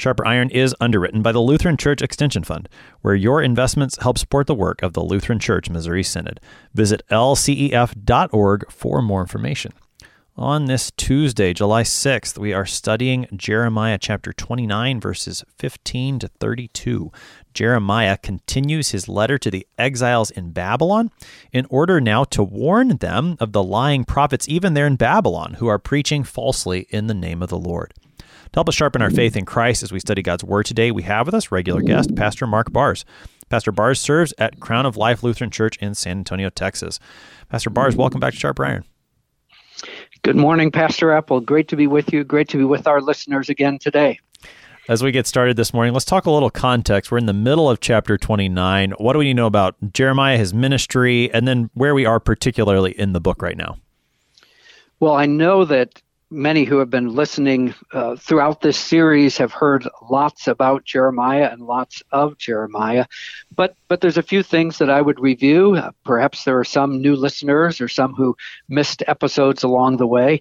Sharper Iron is underwritten by the Lutheran Church Extension Fund, where your investments help support the work of the Lutheran Church Missouri Synod. Visit lcef.org for more information. On this Tuesday, July 6th, we are studying Jeremiah chapter 29, verses 15 to 32. Jeremiah continues his letter to the exiles in Babylon in order now to warn them of the lying prophets, even there in Babylon, who are preaching falsely in the name of the Lord. To help us sharpen our faith in Christ as we study God's Word today, we have with us regular guest, Pastor Mark Bars. Pastor Bars serves at Crown of Life Lutheran Church in San Antonio, Texas. Pastor Bars, welcome back to Sharp Iron. Good morning, Pastor Appel. Great to be with you. Great to be with our listeners again today. As we get started this morning, let's talk a little context. We're in the middle of chapter 29. What do we know about Jeremiah, his ministry, and then where we are particularly in the book right now? Well, I know that many who have been listening uh, throughout this series have heard lots about Jeremiah and lots of Jeremiah, but but there's a few things that I would review. Uh, perhaps there are some new listeners or some who missed episodes along the way.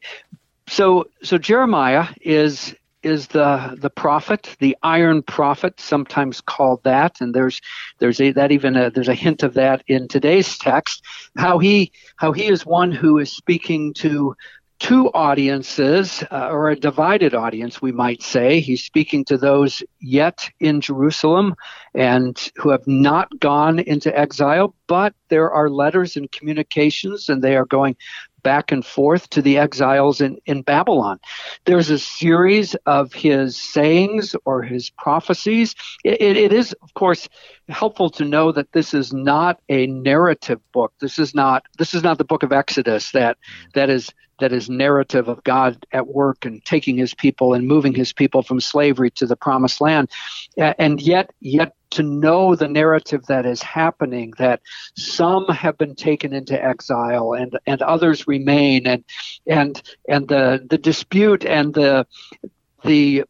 So so Jeremiah is is the the prophet, the iron prophet, sometimes called that, and there's there's a that even a, there's a hint of that in today's text. How he how he is one who is speaking to two audiences, uh, or a divided audience, we might say. He's speaking to those yet in Jerusalem and who have not gone into exile, but there are letters and communications, and they are going back and forth to the exiles in, in Babylon. There's a series of his sayings or his prophecies. It, it, it is, of course, helpful to know that this is not a narrative book. This is not this is not the book of Exodus that that is that is narrative of God at work and taking his people and moving his people from slavery to the promised land. And yet, yet to know the narrative that is happening, that some have been taken into exile and, and others remain, and and and the the dispute and the the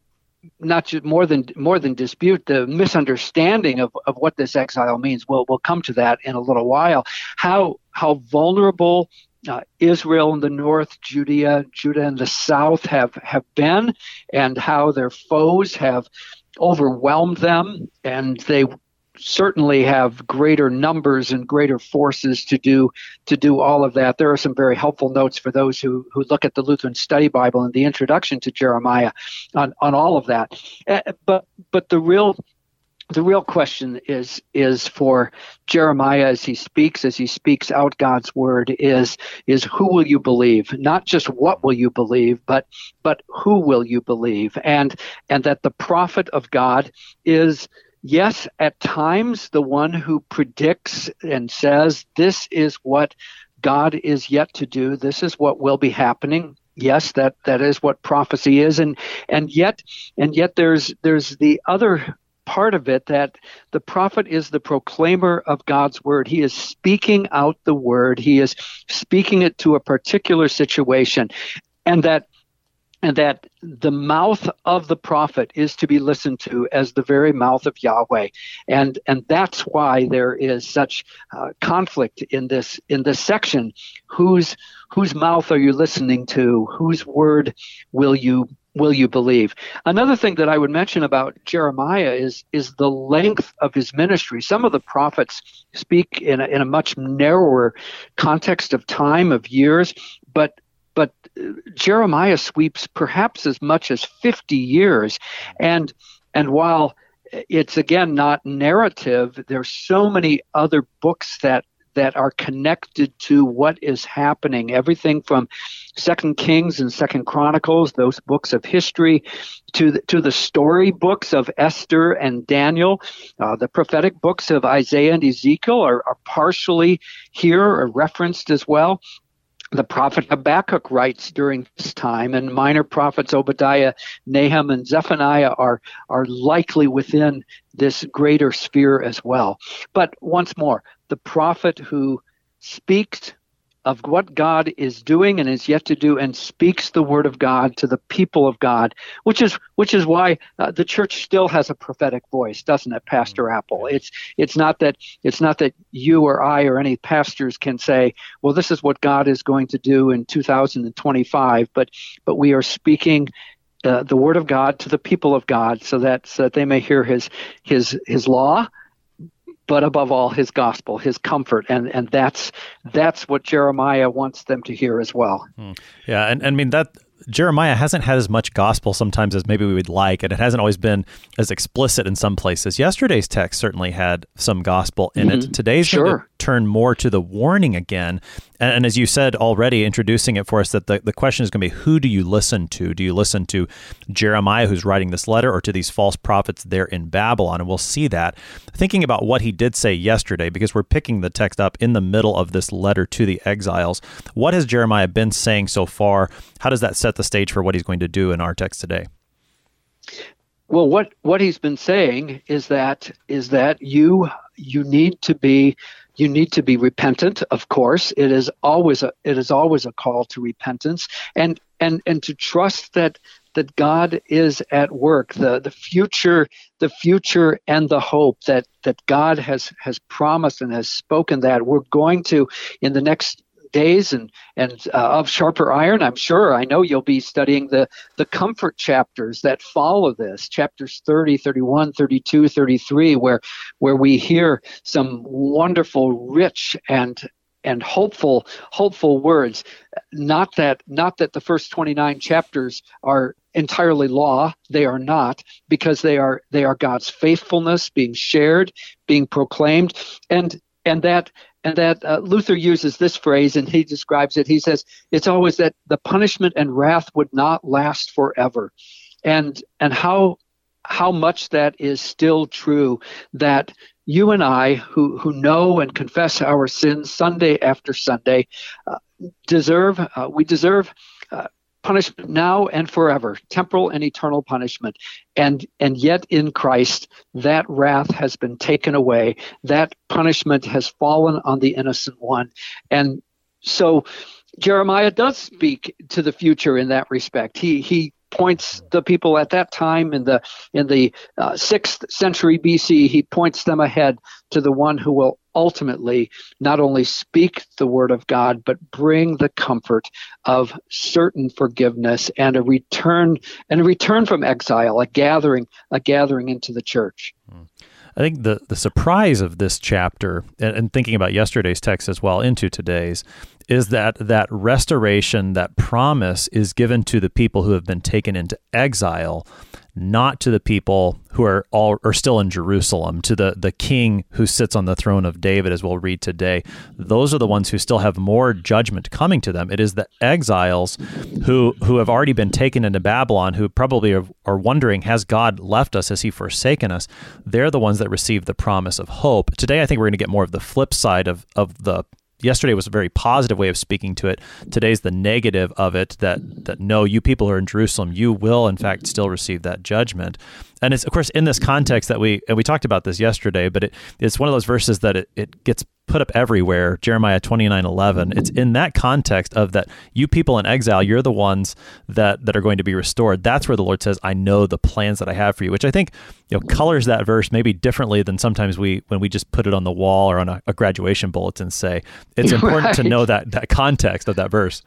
not just more than more than dispute the misunderstanding of, of what this exile means. We'll we'll come to that in a little while. How how vulnerable uh, Israel in the north, Judea, Judah in the south have, have been, and how their foes have overwhelmed them, and they certainly have greater numbers and greater forces to do to do all of that. There are some very helpful notes for those who who look at the Lutheran Study Bible and the introduction to Jeremiah on on all of that. Uh, but but the real the real question is is for Jeremiah as he speaks as he speaks out God's word is is who will you believe? Not just what will you believe but but who will you believe? And and that the prophet of God is yes at times the one who predicts and says this is what God is yet to do this is what will be happening. Yes that that is what prophecy is. And and yet and yet there's there's the other part of it that the prophet is the proclaimer of God's word. He is speaking out the word, he is speaking it to a particular situation, and that and that the mouth of the prophet is to be listened to as the very mouth of Yahweh, and and that's why there is such uh, conflict in this in this section. Whose whose mouth are you listening to? Whose word will you will you believe? Another thing that I would mention about Jeremiah is is the length of his ministry. Some of the prophets speak in a, in a much narrower context of time of years, but but uh, Jeremiah sweeps perhaps as much as 50 years and and while it's again not narrative there's so many other books that that are connected to what is happening. Everything from Second Kings and Second Chronicles, those books of history, to the, to the story books of Esther and Daniel. Uh, the prophetic books of Isaiah and Ezekiel are, are partially here or referenced as well the prophet Habakkuk writes during this time, and minor prophets Obadiah, Nahum, and Zephaniah are, are likely within this greater sphere as well. But once more, the prophet who speaks of what God is doing and is yet to do, and speaks the word of God to the people of God, which is which is why uh, the church still has a prophetic voice, doesn't it, Pastor mm-hmm. Appel? It's it's not that it's not that you or I or any pastors can say, well, this is what God is going to do in 2025, but but we are speaking uh, the word of God to the people of God, so that so that they may hear His His His law, but above all his gospel his comfort and and that's that's what jeremiah wants them to hear as well hmm. yeah and, and i mean that Jeremiah hasn't had as much gospel sometimes as maybe we would like, and it hasn't always been as explicit in some places. Yesterday's text certainly had some gospel in mm-hmm. it. Today's sure. Turn more to the warning again. And, and, as you said already, introducing it for us, that the, the question is going to be who do you listen to? Do you listen to Jeremiah, who's writing this letter, or to these false prophets there in Babylon? And we'll see that. Thinking about what he did say yesterday, because we're picking the text up in the middle of this letter to the exiles, what has Jeremiah been saying so far? How does that set the stage for what he's going to do in our text today? Well, what what he's been saying is that is that you you need to be you need to be repentant of course. It is always a it is always a call to repentance and and and to trust that that God is at work the the future the future and the hope that that God has has promised and has spoken that we're going to in the next days and and uh, of sharper iron i'm sure. I know you'll be studying the the comfort chapters that follow this chapters 30 31 32 33 where where we hear some wonderful rich and and hopeful hopeful words. Not that not that the first 29 chapters are entirely law they are not because they are they are God's faithfulness being shared being proclaimed and and that and that uh, Luther uses this phrase and he describes it. He says it's always that the punishment and wrath would not last forever, and and how how much that is still true that you and I who who know and confess our sins Sunday after Sunday uh, deserve uh, we deserve uh, punishment now and forever, temporal and eternal punishment. And and yet in Christ that wrath has been taken away. That punishment has fallen on the innocent one. And so Jeremiah does speak to the future in that respect. He he points the people at that time in the in the uh, sixth century BC. He points them ahead to the one who will ultimately not only speak the word of God, but bring the comfort of certain forgiveness and a return and a return from exile, a gathering, a gathering into the church. Hmm. I think the, the surprise of this chapter, and, and thinking about yesterday's text as well into today's, is that that restoration, that promise is given to the people who have been taken into exile not to the people who are all are still in Jerusalem, to the the king who sits on the throne of David, as we'll read today. Those are the ones who still have more judgment coming to them. It is the exiles who who have already been taken into Babylon, who probably are, are wondering, has God left us? Has He forsaken us? They're the ones that receive the promise of hope. Today, I think we're going to get more of the flip side of of the yesterday was a very positive way of speaking to it. Today's the negative of it that that no, you people are in Jerusalem, you will in fact still receive that judgment and it's of course in this context that we and we talked about this yesterday but it, it's one of those verses that it, it gets put up everywhere jeremiah 29 11 it's in that context of that you people in exile you're the ones that that are going to be restored. That's where the lord says i know the plans that i have for you which i think you know colors that verse maybe differently than sometimes we when we just put it on the wall or on a, a graduation bulletin and say. It's important right. to know that that context of that verse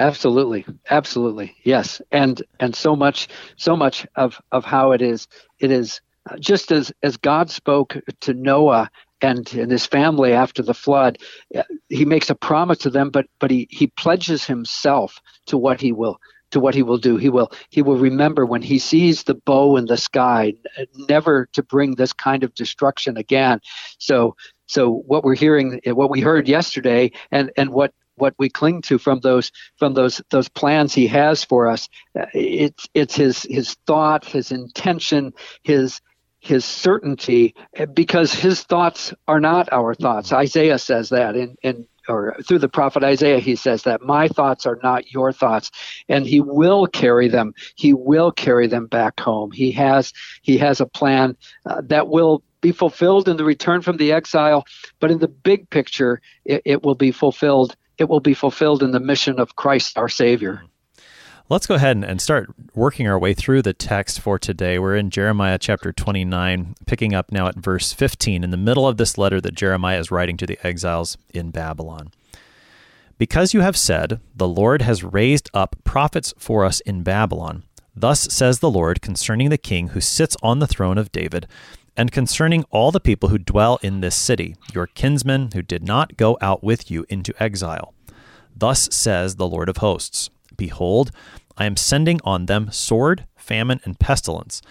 Absolutely, absolutely, yes, and and so much, so much of of how it is, it is uh, just as as God spoke to Noah and, and his family after the flood, uh, he makes a promise to them, but but he he pledges himself to what he will to what he will do. He will he will remember when he sees the bow in the sky, never to bring this kind of destruction again. So so what we're hearing, what we heard yesterday, and and what what we cling to from those from those those plans he has for us. It's it's his his thought, his intention, his his certainty, because his thoughts are not our thoughts. Isaiah says that in in or through the prophet Isaiah, he says that my thoughts are not your thoughts, and he will carry them. He will carry them back home. He has he has a plan uh, that will be fulfilled in the return from the exile, but in the big picture, it, it will be fulfilled. It will be fulfilled in the mission of Christ our Savior. Let's go ahead and start working our way through the text for today. We're in Jeremiah chapter 29, picking up now at verse 15, in the middle of this letter that Jeremiah is writing to the exiles in Babylon. Because you have said, The Lord has raised up prophets for us in Babylon, thus says the Lord concerning the king who sits on the throne of David, and concerning all the people who dwell in this city, your kinsmen who did not go out with you into exile. Thus says the Lord of hosts Behold, I am sending on them sword, famine, and pestilence,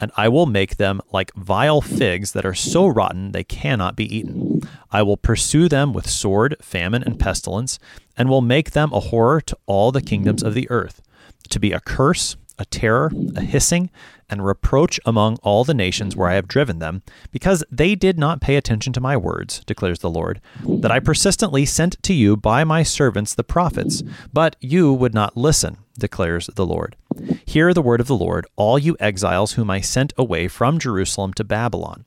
and I will make them like vile figs that are so rotten they cannot be eaten. I will pursue them with sword, famine, and pestilence, and will make them a horror to all the kingdoms of the earth, to be a curse, a terror, a hissing, and reproach among all the nations where I have driven them, because they did not pay attention to my words, declares the Lord, that I persistently sent to you by my servants the prophets, but you would not listen, declares the Lord. Hear the word of the Lord, all you exiles whom I sent away from Jerusalem to Babylon.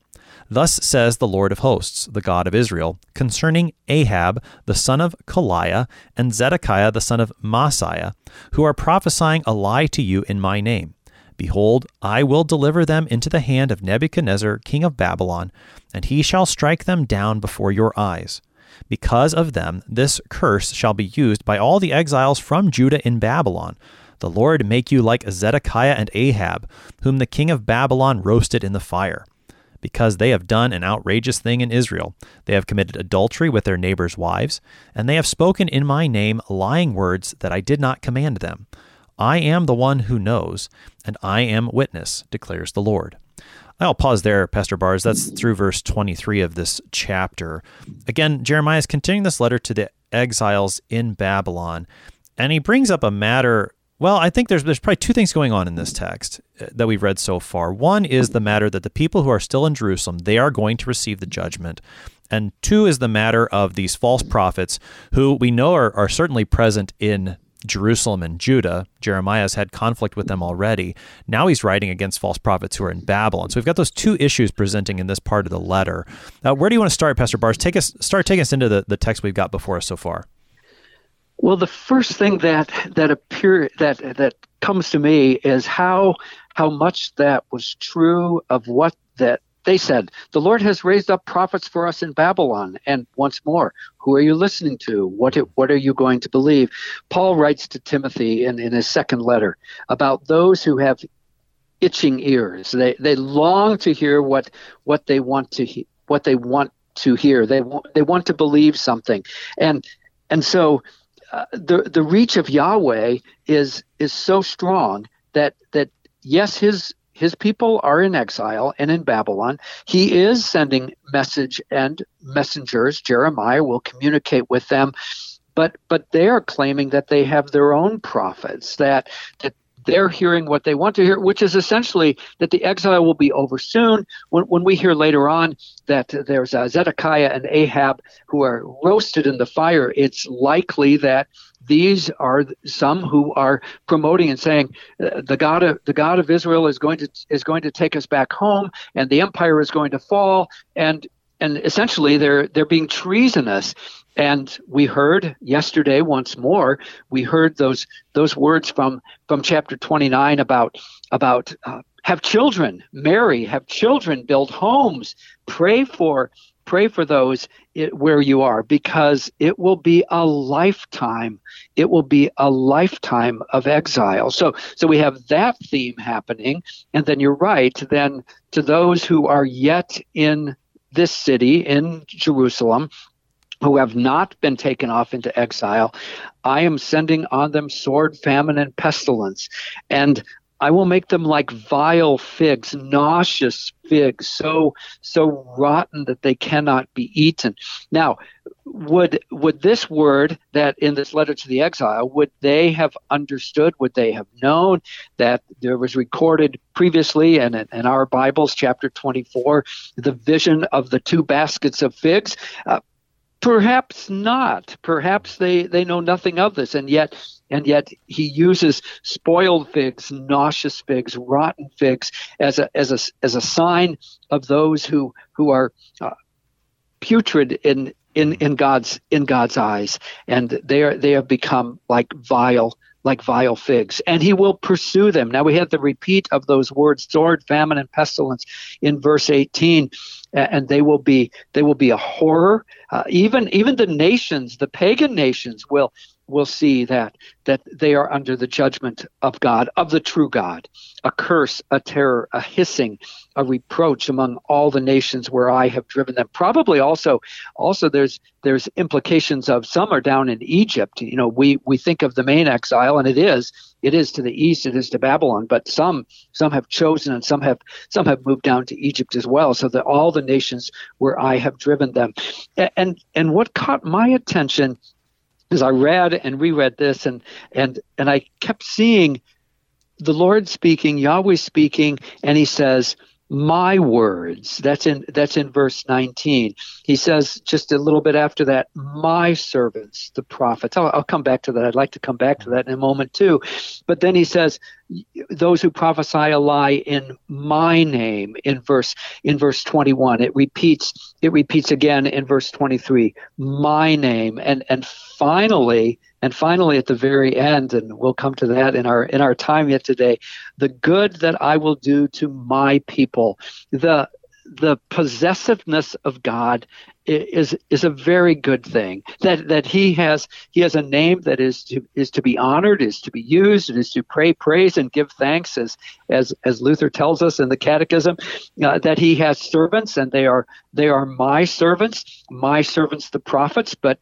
Thus says the Lord of hosts, the God of Israel, concerning Ahab the son of Kolaiah and Zedekiah the son of Maaseiah, who are prophesying a lie to you in my name. Behold, I will deliver them into the hand of Nebuchadnezzar, king of Babylon, and he shall strike them down before your eyes. Because of them, this curse shall be used by all the exiles from Judah in Babylon. The Lord make you like Zedekiah and Ahab, whom the king of Babylon roasted in the fire. Because they have done an outrageous thing in Israel. They have committed adultery with their neighbors' wives, and they have spoken in my name lying words that I did not command them. I am the one who knows, and I am witness, declares the Lord. I'll pause there, Pastor Bars. That's through verse 23 of this chapter. Again, Jeremiah is continuing this letter to the exiles in Babylon, and he brings up a matter. Well, I think there's there's probably two things going on in this text uh, that we've read so far. One is the matter that the people who are still in Jerusalem, they are going to receive the judgment. And two is the matter of these false prophets who we know are, are certainly present in Jerusalem and Judah. Jeremiah's had conflict with them already. Now he's writing against false prophets who are in Babylon. So we've got those two issues presenting in this part of the letter. Uh, where do you want to start, Pastor Bars? Take us start taking us into the, the text we've got before us so far. Well, the first thing that that appear that that comes to me is how how much that was true of what that they said, The Lord has raised up prophets for us in Babylon. And once more, who are you listening to? What, what are you going to believe? Paul writes to Timothy in, in his second letter about those who have itching ears. They, they long to hear what, what they want to what they want to hear. They want, they want to believe something. And, and so uh, the, the reach of Yahweh is, is so strong that, that yes, his his people are in exile and in Babylon. He is sending message and messengers. Jeremiah will communicate with them, but but they are claiming that they have their own prophets that that they're hearing what they want to hear, which is essentially that the exile will be over soon. When, when we hear later on that there's uh, Zedekiah and Ahab who are roasted in the fire, it's likely that these are some who are promoting and saying uh, the God of the God of Israel is going to is going to take us back home, and the empire is going to fall, and and essentially they're they're being treasonous. And we heard yesterday once more. We heard those those words from from chapter 29 about about uh, have children, marry, have children, build homes, pray for pray for those it, where you are because it will be a lifetime it will be a lifetime of exile so so we have that theme happening and then you're right then to those who are yet in this city in Jerusalem who have not been taken off into exile, I am sending on them sword, famine, and pestilence. And I will make them like vile figs, nauseous figs, so so rotten that they cannot be eaten. Now, would would this word that in this letter to the exile would they have understood? Would they have known that there was recorded previously and in, in, our Bibles, chapter twenty four, the vision of the two baskets of figs? Uh, Perhaps not. Perhaps they, they know nothing of this, and yet and yet he uses spoiled figs, nauseous figs, rotten figs as a as a as a sign of those who who are uh, putrid in in in God's in God's eyes, and they are they have become like vile like vile figs, and he will pursue them. Now we have the repeat of those words: sword, famine, and pestilence in verse 18 and they will be they will be a horror. Uh, even even the nations, the pagan nations, will will see that that they are under the judgment of God, of the true God. A curse, a terror, a hissing, a reproach among all the nations where I have driven them. Probably also also there's there's implications of some are down in Egypt. You know, we we think of the main exile, and it is it is to the east, it is to Babylon, but some some have chosen and some have some have moved down to Egypt as well, so that all the nations where I have driven them. And and what caught my attention as I read and reread this and and and I kept seeing the Lord speaking, Yahweh speaking, and he says, my words. That's in that's in verse 19 he says just a little bit after that my servants the prophets. I'll, I'll, come back to that. I'd like to come back to that in a moment too. But then he says those who prophesy a lie in my name in verse in verse 21 it repeats it repeats again in verse 23 my name and and finally and finally, at the very end, and we'll come to that in our in our time yet today, the good that I will do to my people, the the possessiveness of God is is a very good thing. That that he has he has a name that is to is to be honored, is to be used, and is to pray praise and give thanks, as as as Luther tells us in the Catechism. Uh, that he has servants, and they are they are my servants, my servants the prophets. But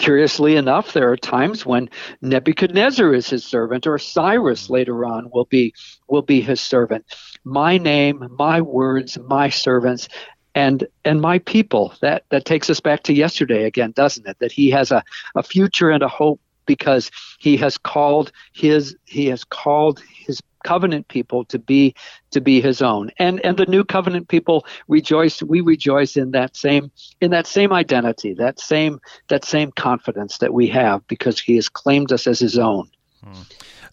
Curiously enough, there are times when Nebuchadnezzar is his servant, or Cyrus later on will be will be his servant. My name, my words, my servants, and and my people. That that takes us back to yesterday again, doesn't it? That he has a, a future and a hope because he has called his he has called his covenant people to be to be his own and and the new covenant people rejoice we rejoice in that same in that same identity that same that same confidence that we have because he has claimed us as his own hmm.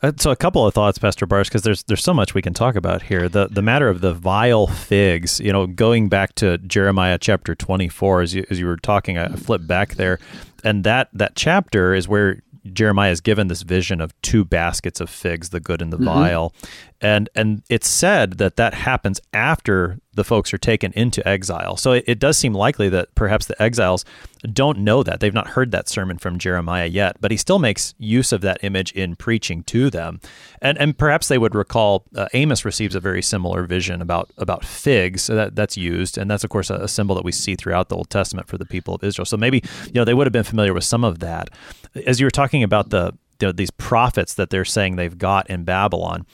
uh, so a couple of thoughts, Pastor Bars, because there's there's so much we can talk about here. The the matter of the vile figs, you know, going back to Jeremiah chapter 24, as you, as you were talking, I flipped back there, and that that chapter is where Jeremiah is given this vision of two baskets of figs, the good and the mm-hmm. vile, and and it's said that that happens after the folks are taken into exile. So it, it, does seem likely that perhaps the exiles don't know that they've not heard that sermon from Jeremiah yet, but he still makes use of that image in preaching to them, and and perhaps they would recall uh, Amos receives a very similar vision about about figs so that that's used, and that's of course a, a symbol that we see throughout the Old Testament for the people of Israel. So maybe you know they would have been familiar with some of that. As you were talking about the these prophets that they're saying they've got in Babylon,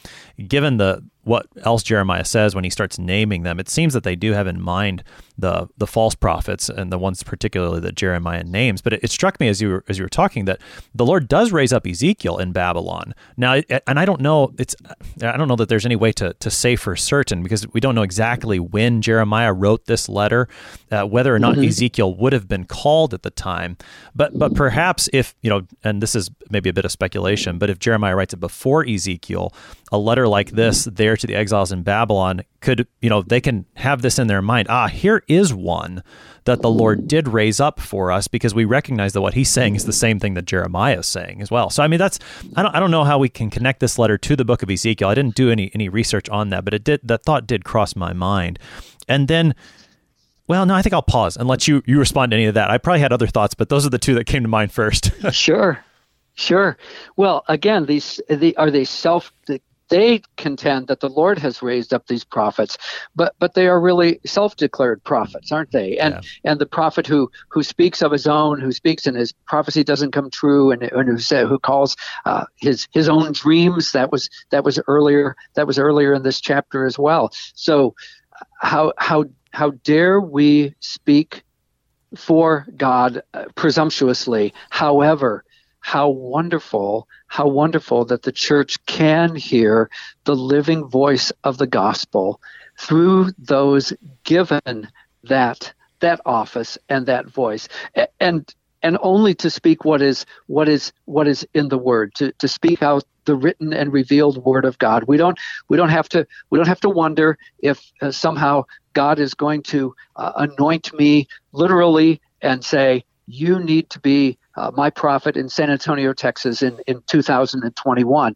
given the what else Jeremiah says when he starts naming them, it seems that they do have in mind the the false prophets and the ones particularly that Jeremiah names. But it, it, struck me as you were as you were talking that the Lord does raise up Ezekiel in Babylon now, and I don't know it's I don't know that there's any way to to say for certain because we don't know exactly when Jeremiah wrote this letter, uh, whether or not mm-hmm. Ezekiel would have been called at the time. But but perhaps if you know, and this is maybe a bit of speculation, but if Jeremiah writes it before Ezekiel, a letter like this there to the exiles in Babylon could you know they can have this in their mind. Ah, here is one that the Lord did raise up for us because we recognize that what he's saying is the same thing that Jeremiah is saying as well. So I mean that's I don't I don't know how we can connect this letter to the book of Ezekiel. I didn't do any any research on that, but it did that thought did cross my mind. And then well, no, I think I'll pause and let you you respond to any of that. I probably had other thoughts, but those are the two that came to mind first. sure. Sure. Well, again, these the, are they self they contend that the Lord has raised up these prophets, but but they are really self-declared prophets, aren't they? And yeah. and the prophet who who speaks of his own, who speaks and his prophecy doesn't come true, and, and who say, who calls uh, his his own dreams. That was that was earlier that was earlier in this chapter as well. So how how how dare we speak for God uh, presumptuously? However, how wonderful, how wonderful that the church can hear the living voice of the gospel through those given that that office and that voice and and only to speak what is what is what is in the word to, to speak out the written and revealed word of God. We don't we don't have to we don't have to wonder if uh, somehow God is going to uh, anoint me literally and say you need to be uh, my prophet in San Antonio, Texas in in 2021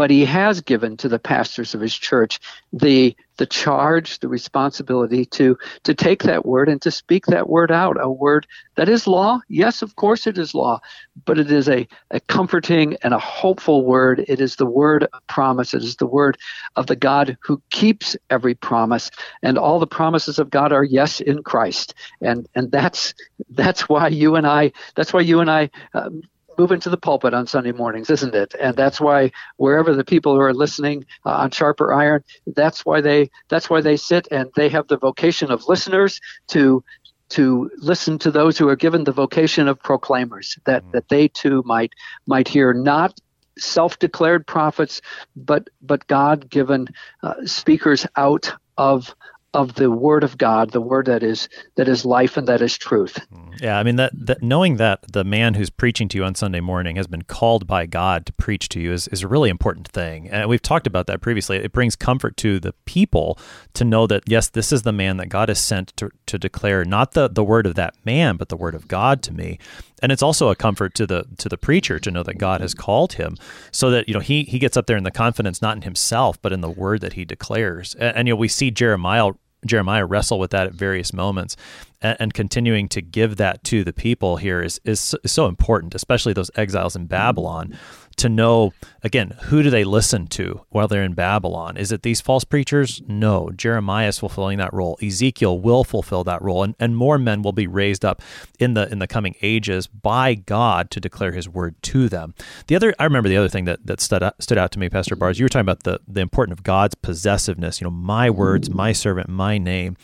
but he has given to the pastors of his church the the charge, the responsibility to to take that word and to speak that word out, a word that is law. Yes, of course it is law, but it is a, a comforting and a hopeful word. It is the word of promise. It is the word of the God who keeps every promise, and all the promises of God are yes in Christ. And and that's that's why you and I that's why you and I um, move into the pulpit on Sunday mornings, isn't it? And that's why wherever the people who are listening uh, on Sharper Iron, that's why they that's why they sit and they have the vocation of listeners to to listen to those who are given the vocation of proclaimers, that mm. that they too might might hear not self-declared prophets, but but God-given uh, speakers out of of the word of God, the word that is that is life and that is truth. Mm. Yeah, I mean that, that knowing that the man who's preaching to you on Sunday morning has been called by God to preach to you is, is a really important thing. And we've talked about that previously. It brings comfort to the people to know that yes, this is the man that God has sent to, to declare not the, the word of that man, but the word of God to me. And it's also a comfort to the to the preacher to know that God has called him so that you know he he gets up there in the confidence not in himself but in the word that he declares. And, and you know we see Jeremiah Jeremiah wrestle with that at various moments and, and, continuing to give that to the people here is, is, is so important, especially those exiles in Babylon, to know again who do they listen to while they're in Babylon? Is it these false preachers? No. Jeremiah is fulfilling that role. Ezekiel will fulfill that role, and, and more men will be raised up in the in the coming ages by God to declare His word to them. The other, I remember the other thing that that stood out, stood out to me, Pastor Bars. You were talking about the the importance of God's possessiveness. You know, my words, my servant, my name,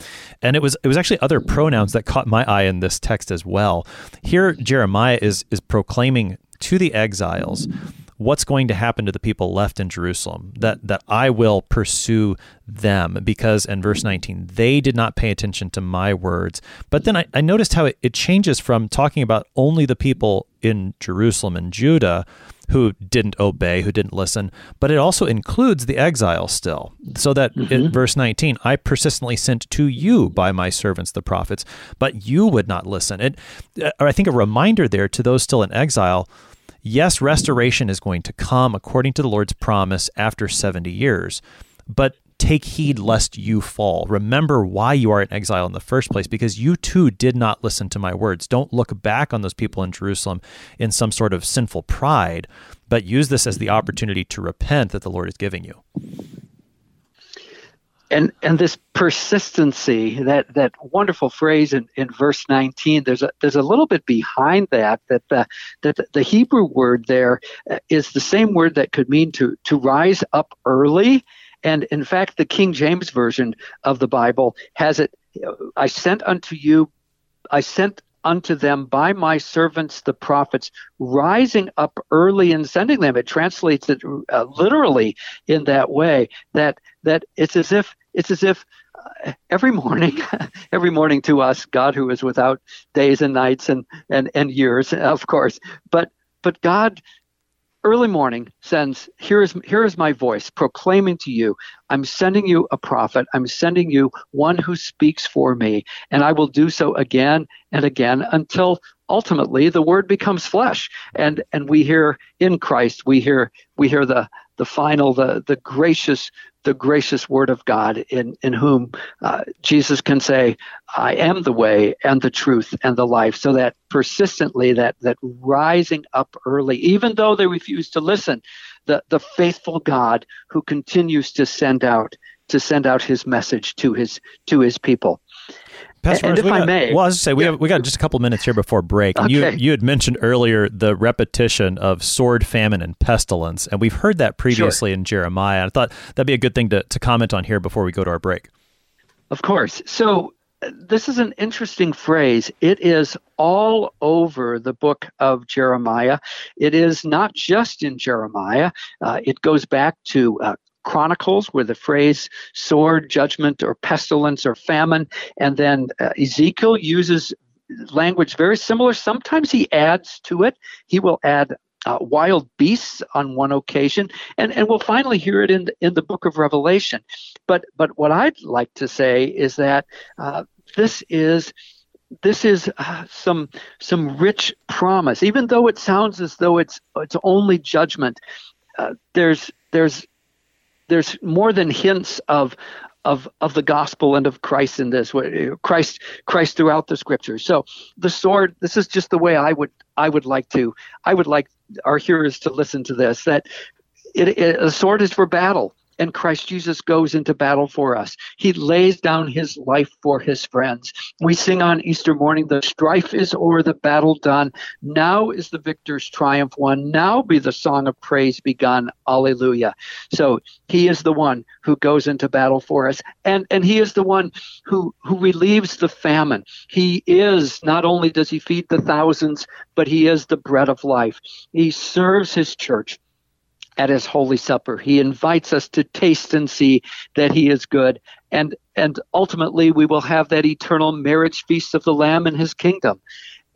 and it was it was actually other pronouns that caught my eye in this text as well. Here, Jeremiah is is proclaiming to the exiles what's going to happen to the people left in Jerusalem that that I will pursue them? Because in verse 19 they did not pay attention to my words. But then I, I noticed how it, it changes from talking about only the people in Jerusalem and Judah who didn't obey, who didn't listen, but it also includes the exile still. So that mm-hmm. in verse 19, I persistently sent to you by my servants the prophets, but you would not listen. It, uh, I think a reminder there to those still in exile yes, restoration is going to come according to the Lord's promise after 70 years, but take heed lest you fall. Remember why you are in exile in the first place, because you too did not listen to my words. Don't look back on those people in Jerusalem in some sort of sinful pride, but use this as the opportunity to repent that the Lord is giving you and and this persistency that that wonderful phrase in, in verse 19 there's a there's a little bit behind that that the that the hebrew word there uh, the same word that could mean to to rise up early and in fact the king james version of the bible has it i sent unto you i sent unto them by my servants the prophets, rising up early and sending them. It translates it uh, literally in that way that that it's as if it's as if uh, every morning, every morning to us, God who is without days and nights and and and years, of course, but but God early morning sends here is here is my voice proclaiming to you i'm sending you a prophet. I'm sending you one who speaks for me and i will do so again and again until ultimately the word becomes flesh. And and we hear in christ we hear we hear the the final the the gracious the gracious word of God in, in whom uh, Jesus can say, I am the way and the truth and the life. So that persistently, that, that rising up early, even though they refuse to listen, the, the faithful God who continues to send out to send out his message to his to his people. Pastor and, if got, I may, well, I was say we yeah. have we got just a couple minutes here before break, and okay. you you had mentioned earlier the repetition of sword, famine, and pestilence, and we've heard that previously sure. in Jeremiah. I thought that'd be a good thing to to comment on here before we go to our break. Of course. So this is an interesting phrase. It is all over the book of Jeremiah. It is not just in Jeremiah. Uh, it goes back to uh, Chronicles, where the phrase sword, judgment, or pestilence or famine, and then uh, Ezekiel uses language very similar. Sometimes he adds to it. He will add uh, wild beasts on one occasion, and, and we'll finally hear it in the, in the book of Revelation. But but what I'd like to say is that uh, this is this is uh, some some rich promise, even though it sounds as though it's it's only judgment. Uh, there's there's there's more than hints of of of the gospel and of Christ in this Christ Christ throughout the scriptures. So the sword. This is just the way I would I would like to I would like our hearers to listen to this. That it, it, a sword is for battle and Christ Jesus goes into battle for us. He lays down his life for his friends. We sing on Easter morning, the strife is o'er, the battle done. Now is the victor's triumph won. Now be the song of praise begun. Alleluia. So he is the one who goes into battle for us. And, and he is the one who, who relieves the famine. He is, not only does he feed the thousands, but he is the bread of life. He serves his church at his holy supper. He invites us to taste and see that he is good. And and ultimately we will have that eternal marriage feast of the Lamb in his kingdom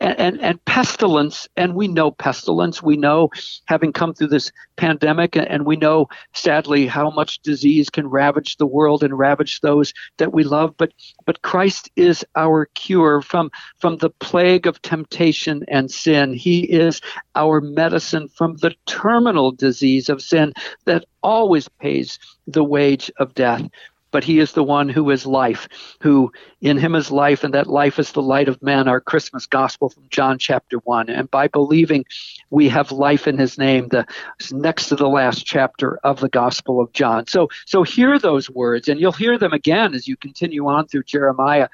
and, and, and, pestilence, and we know pestilence. We know, having come through this pandemic, and we know, sadly, how much disease can ravage the world and ravage those that we love. But but Christ is our cure from from the plague of temptation and sin. He is our medicine from the terminal disease of sin that always pays the wage of death but he is the one who is life, who in him is life, and that life is the light of men, our Christmas gospel from John chapter 1. And by believing we have life in his name, the next to the last chapter of the gospel of John. So so hear those words, and you'll hear them again as you continue on through Jeremiah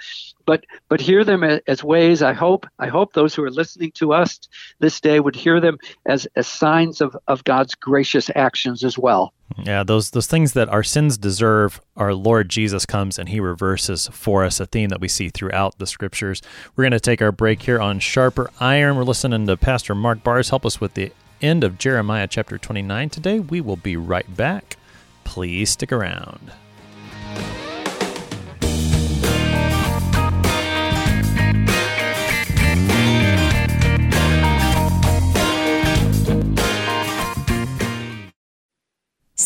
but but hear them as ways. I hope i hope those who are listening to us this day would hear them as as signs of of god's gracious actions as well. Yeah those those things that our sins deserve our lord jesus comes and he reverses for us a theme that we see throughout the scriptures. We're going to take our break here on sharper iron. We're listening to pastor mark bars. Help us with the end of jeremiah chapter 29 today. We will be right back. Please stick around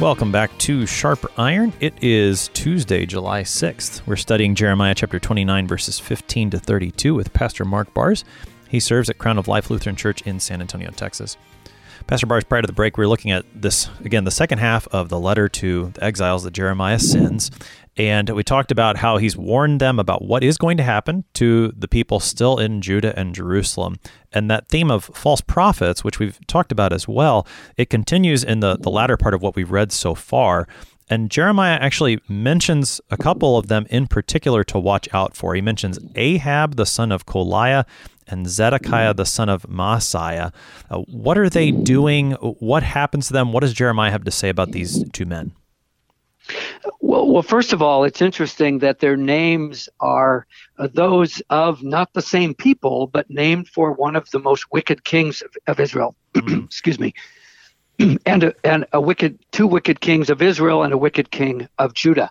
Welcome back to Sharper Iron. It is Tuesday, July 6th. We're studying Jeremiah chapter 29, verses 15 to 32 with Pastor Mark Bars. He serves at Crown of Life Lutheran Church in San Antonio, Texas. Pastor Bars, prior to the break, we were looking at this, again, the second half of the letter to the exiles that Jeremiah sends. And we talked about how he's warned them about what is going to happen to the people still in Judah and Jerusalem. And that theme of false prophets, which we've talked about as well, it continues in the, the latter part of what we've read so far. And Jeremiah actually mentions a couple of them in particular to watch out for. He mentions Ahab, the son of Kolaiah, and Zedekiah, the son of Maaseiah. Uh, what are they doing? What happens to them? What does Jeremiah have to say about these two men? Well, well, first of all, it's interesting that their names are uh, those of not the same people, but named for one of the most wicked kings of, of Israel. Mm. Excuse me. and a, and a wicked two wicked kings of Israel and a wicked king of Judah.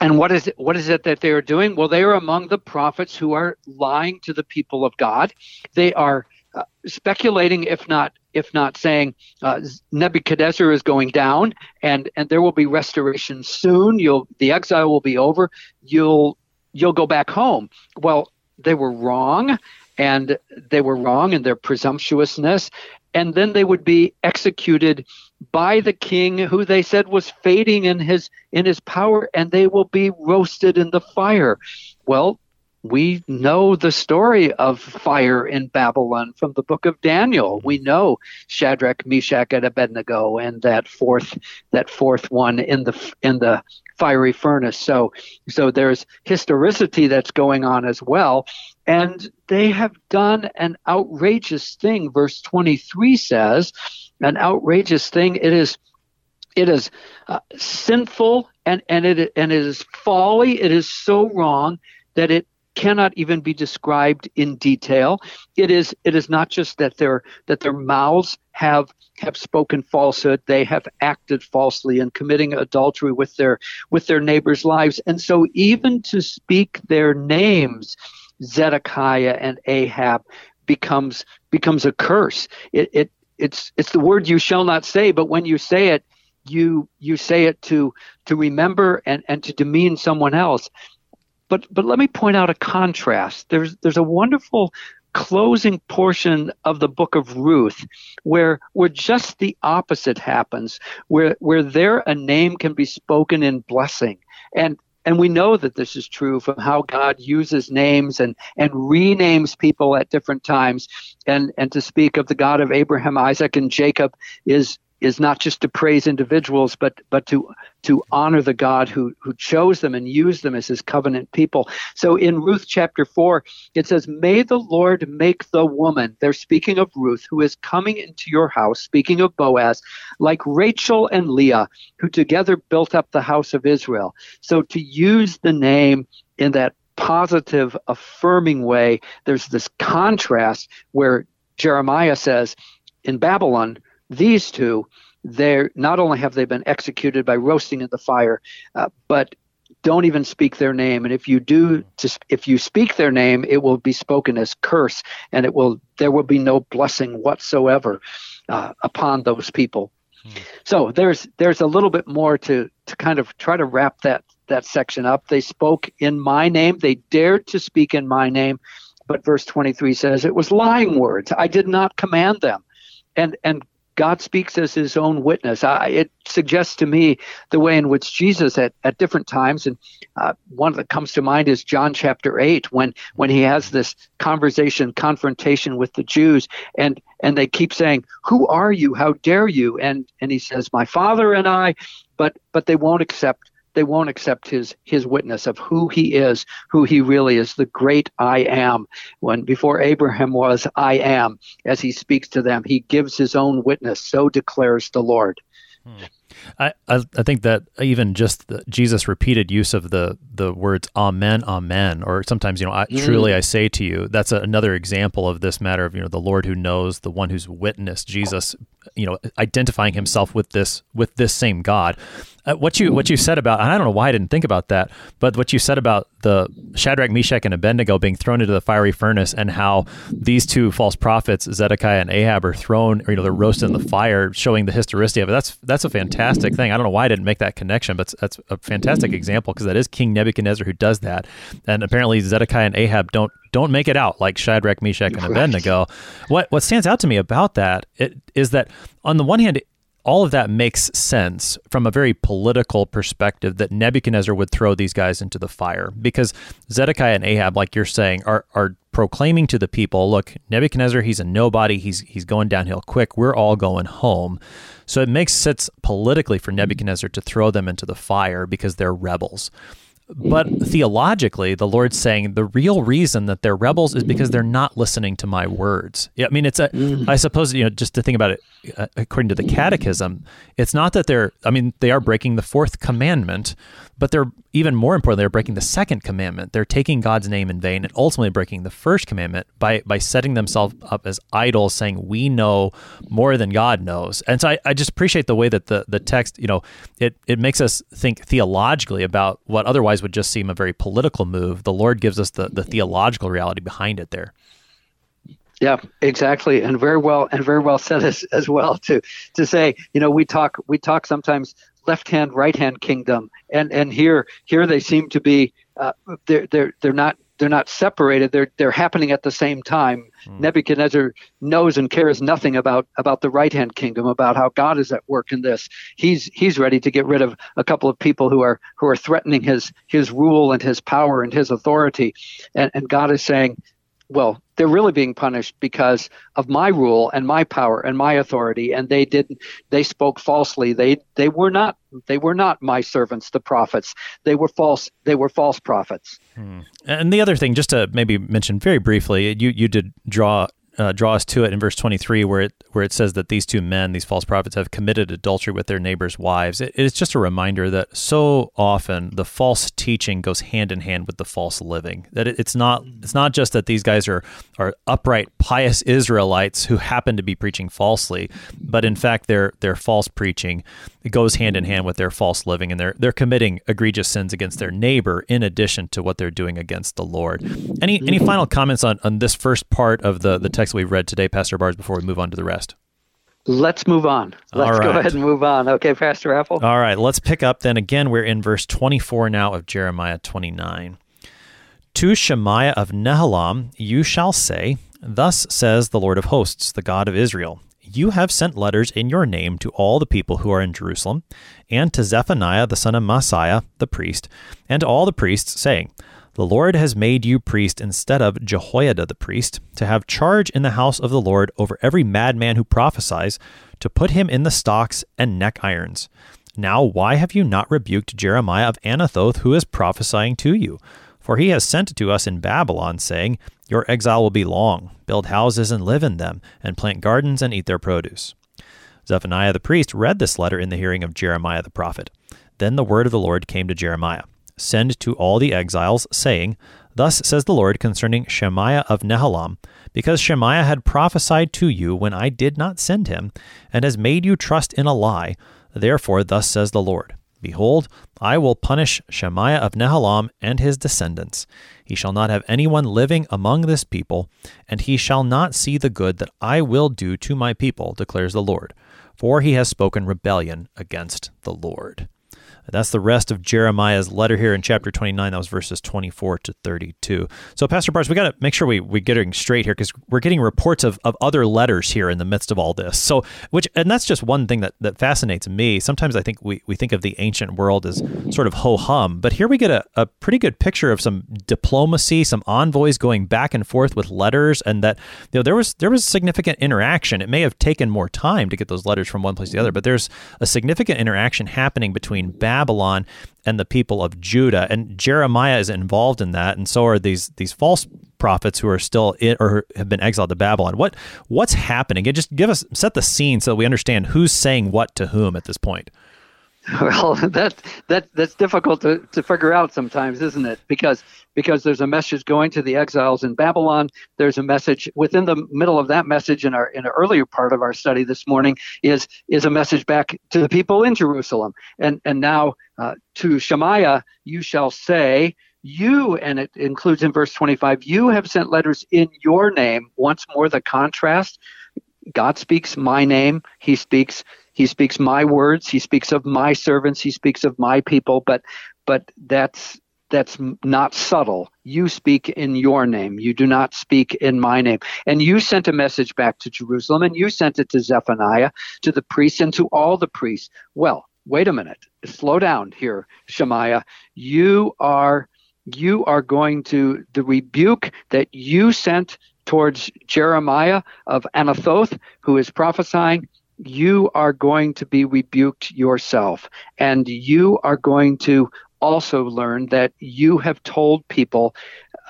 And what is it, what is it that they are doing? Well, they are among the prophets who are lying to the people of God. They are uh, speculating, if not if not saying uh, Nebuchadnezzar is going down and and there will be restoration soon. You'll the exile will be over. You'll you'll go back home. Well, they were wrong, and they were wrong in their presumptuousness, and then they would be executed by the king who they said was fading in his in his power and they will be roasted in the fire well we know the story of fire in Babylon from the book of Daniel. We know Shadrach, Meshach, and Abednego, and that fourth that fourth one in the in the fiery furnace. So so there's historicity that's going on as well. And they have done an outrageous thing. Verse 23 says, an outrageous thing. It is it is uh, sinful and and it and it is folly. It is so wrong that it cannot even be described in detail. It is it is not just that their that their mouths have have spoken falsehood, they have acted falsely in committing adultery with their with their neighbors' lives. And so even to speak their names, Zedekiah and Ahab becomes becomes a curse. It, it it's it's the word you shall not say, but when you say it, you you say it to to remember and, and to demean someone else. But but let me point out a contrast. There's there's a wonderful closing portion of the book of Ruth where where just the opposite happens, where where there a name can be spoken in blessing. And and we know that this is true from how God uses names and, and renames people at different times. And, and to speak of the God of Abraham, Isaac, and Jacob is is not just to praise individuals, but but to to honor the God who who chose them and used them as His covenant people. So in Ruth chapter four, it says, "May the Lord make the woman." They're speaking of Ruth, who is coming into your house. Speaking of Boaz, like Rachel and Leah, who together built up the house of Israel. So to use the name in that positive, affirming way, there's this contrast where Jeremiah says, in Babylon these two, they're not only have they been executed by roasting in the fire, uh, but don't even speak their name. And if you do, to, if you speak their name, it will be spoken as curse, and it will there will be no blessing whatsoever uh, upon those people. Hmm. So there's there's a little bit more to to kind of try to wrap that that section up. They spoke in my name. They dared to speak in my name, but verse 23 says it was lying words. I did not command them. And and God speaks as his own witness. I, it suggests to me the way in which Jesus at, at different times, and uh, one that comes to mind is John chapter 8, when, when he has this conversation, confrontation with the Jews, and, and they keep saying, Who are you? How dare you? And, and he says, My Father and I, but, but they won't accept they won't accept his his witness of who he is, who he really is, the great I am. When before Abraham was I am, as he speaks to them, he gives his own witness. So declares the Lord. Hmm. I, I, I think that even just the, Jesus' repeated use of the the words "Amen, Amen," or sometimes you know, I, mm. truly I say to you. That's a, another example of this matter of you know the Lord who knows, the one who's witnessed Jesus, you know, identifying himself with this with this same God. Uh, what you what you said about and I don't know why I didn't think about that, but what you said about the Shadrach, Meshach, and Abednego being thrown into the fiery furnace, and how these two false prophets, Zedekiah and Ahab, are thrown, or, you know, they're roasted in the fire, showing the historicity of it. That's that's a fantastic thing. I don't know why I didn't make that connection, but that's a fantastic example because that is King Nebuchadnezzar who does that, and apparently Zedekiah and Ahab don't don't make it out like Shadrach, Meshach, and Abednego. What what stands out to me about that it, is that on the one hand, all of that makes sense from a very political perspective that Nebuchadnezzar would throw these guys into the fire because Zedekiah and Ahab, like you're saying, are are proclaiming to the people, look, Nebuchadnezzar, he's a nobody, he's he's going downhill quick, we're all going home. So it makes sense politically for Nebuchadnezzar to throw them into the fire because they're rebels. But theologically, the Lord's saying the real reason that they're rebels is because they're not listening to my words. I mean, it's a, mm. I suppose, you know, just to think about it, uh, according to the catechism, it's not that they're, I mean, they are breaking the fourth commandment, but they're even more importantly, they're breaking the second commandment. They're taking God's name in vain and ultimately breaking the first commandment by, by setting themselves up as idols, saying, we know more than God knows. And so I, I just appreciate the way that the, the text, you know, it, it makes us think theologically about what otherwise would just seem a very political move. The Lord gives us the, the theological reality behind it there. Yeah, exactly, and very well, and very well said as, as well. To to say, you know, we talk we talk sometimes left hand right hand kingdom, and and here here they seem to be uh, they're they're they're not they're not separated. They're they're happening at the same time. Mm. Nebuchadnezzar knows and cares nothing about about the right hand kingdom, about how God is at work in this. He's he's ready to get rid of a couple of people who are who are threatening his his rule and his power and his authority, and and God is saying, well, they're really being punished because of my rule and my power and my authority and they didn't they spoke falsely. They they were not they were not my servants the prophets. They were false they were false prophets. Hmm. and the other thing just to maybe mention very briefly you you did draw uh, draw us to it in verse 23 where it where it says that these two men these false prophets have committed adultery with their neighbors wives. It, it's just a reminder that so often the false teaching goes hand in hand with the false living that it, it's not it's not just that these guys are are upright pious israelites who happen to be preaching falsely but in fact their their false preaching goes hand in hand with their false living and they're they're committing egregious sins against their neighbor in addition to what they're doing against the lord any any mm-hmm. final comments on on this first part of the the text we've read today, Pastor Bars, before we move on to the rest? Let's move on. Let's go ahead and move on. Okay, Pastor Appel. All right, let's pick up then again. We're in verse 24 now of Jeremiah 29. To Shemaiah of Nehelam you shall say, Thus says the Lord of hosts, the God of Israel You have sent letters in your name to all the people who are in Jerusalem, and to Zephaniah the son of Maaseiah the priest, and to all the priests, saying, the Lord has made you priest instead of Jehoiada the priest, to have charge in the house of the Lord over every madman who prophesies, to put him in the stocks and neck irons. Now, why have you not rebuked Jeremiah of Anathoth, who is prophesying to you? For he has sent it to us in Babylon, saying, Your exile will be long. Build houses and live in them, and plant gardens and eat their produce. Zephaniah the priest read this letter in the hearing of Jeremiah the prophet. Then the word of the Lord came to Jeremiah Send to all the exiles, saying, Thus says the Lord concerning Shemaiah of Nehelam, because Shemaiah had prophesied to you when I did not send him, and has made you trust in a lie. Therefore, thus says the Lord Behold, I will punish Shemaiah of Nehelam and his descendants. He shall not have anyone living among this people, and he shall not see the good that I will do to my people, declares the Lord. For he has spoken rebellion against the Lord. That's the rest of Jeremiah's letter here in chapter 29. That was verses 24 to 32. So, Pastor Bars, we got to make sure we, we get it straight here because we're getting reports of, of other letters here in the midst of all this. So, which, and that's just one thing that, that fascinates me. Sometimes I think we, we think of the ancient world as sort of ho hum, but here we get a, a pretty good picture of some diplomacy, some envoys going back and forth with letters, and that, you know, there was, there was significant interaction. It may have taken more time to get those letters from one place to the other, but there's a significant interaction happening between Babylon and the people of Judah. And Jeremiah is involved in that, and so are these these false prophets who are still in or have been exiled to Babylon. What what's happening? Just give us set the scene so we understand who's saying what to whom at this point. Well, that that that's difficult to, to figure out sometimes, isn't it? Because because there's a message going to the exiles in Babylon. There's a message within the middle of that message in our in an earlier part of our study this morning is is a message back to the people in Jerusalem. And and now uh, to Shemaiah, you shall say, you and it includes in verse 25, you have sent letters in your name. Once more, the contrast. God speaks my name. He speaks he speaks my words. He speaks of my servants. He speaks of my people. But but that's that's not subtle. You speak in your name. You do not speak in my name. And you sent a message back to Jerusalem, and you sent it to Zephaniah, to the priests, and to all the priests. Well, wait a minute. Slow down here, Shemaiah. You are you are going to the rebuke that you sent towards Jeremiah of Anathoth, who is prophesying you are going to be rebuked yourself. And you are going to also learn that you have told people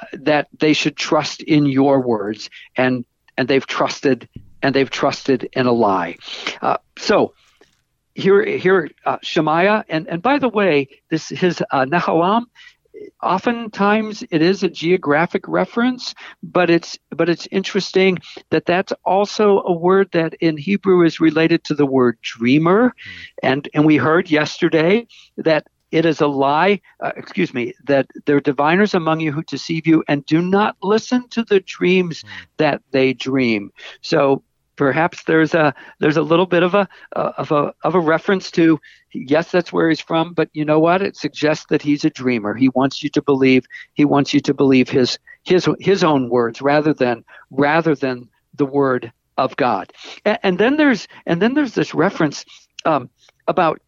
uh, that they should trust in your words and and they've trusted and they've trusted in a lie. Uh, so here here uh, Shemaiah and and by the way this his uh, Nehelam oftentimes it is a geographic reference, but it's but it's interesting that that's also a word that in Hebrew is related to the word dreamer, mm. and and we heard yesterday that it is a lie, uh, excuse me, that there are diviners among you who deceive you and do not listen to the dreams mm. that they dream. So perhaps there's a there's a little bit of a uh, of a of a reference to yes that's where he's from but you know what? It suggests that he's a dreamer. He wants you to believe he wants you to believe his his his own words rather than rather than the word of God. And, and then there's and then there's this reference um, about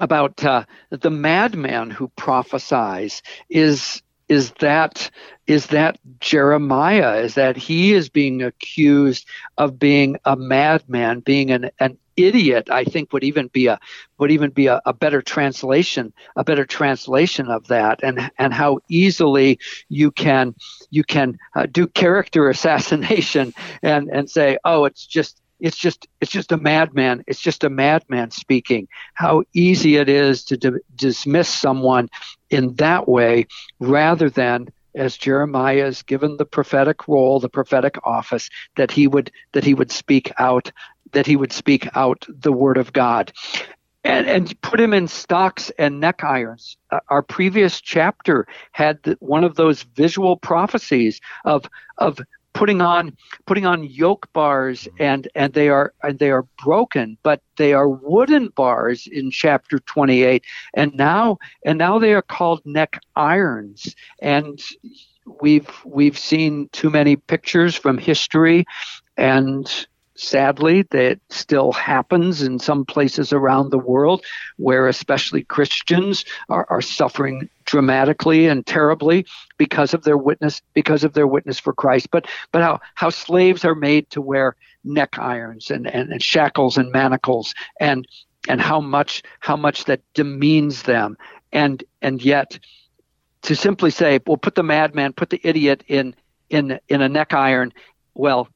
about uh, the madman who prophesies is is that is that Jeremiah? Is that he is being accused of being a madman, being an, an idiot? I think would even be a would even be a, a better translation, a better translation of that, and and how easily you can you can uh, do character assassination and and say, oh, it's just it's just it's just a madman. It's just a madman speaking. How easy it is to d- dismiss someone in that way rather than as Jeremiah is given the prophetic role the prophetic office that he would that he would speak out that he would speak out the word of God. And, and put him in stocks and neck irons. Uh, our previous chapter had the, one of those visual prophecies of of putting on putting on yoke bars mm-hmm. and and they are and they are broken but they are wooden bars in chapter 28 and now and now they are called neck irons. And we've we've seen too many pictures from history and sadly that still happens in some places around the world where especially christians are, are suffering dramatically and terribly because of their witness because of their witness for christ. But but how how slaves are made to wear neck irons and, and, and shackles and manacles and and how much how much that demeans them. And and yet to simply say well put the madman put the idiot in in in a neck iron well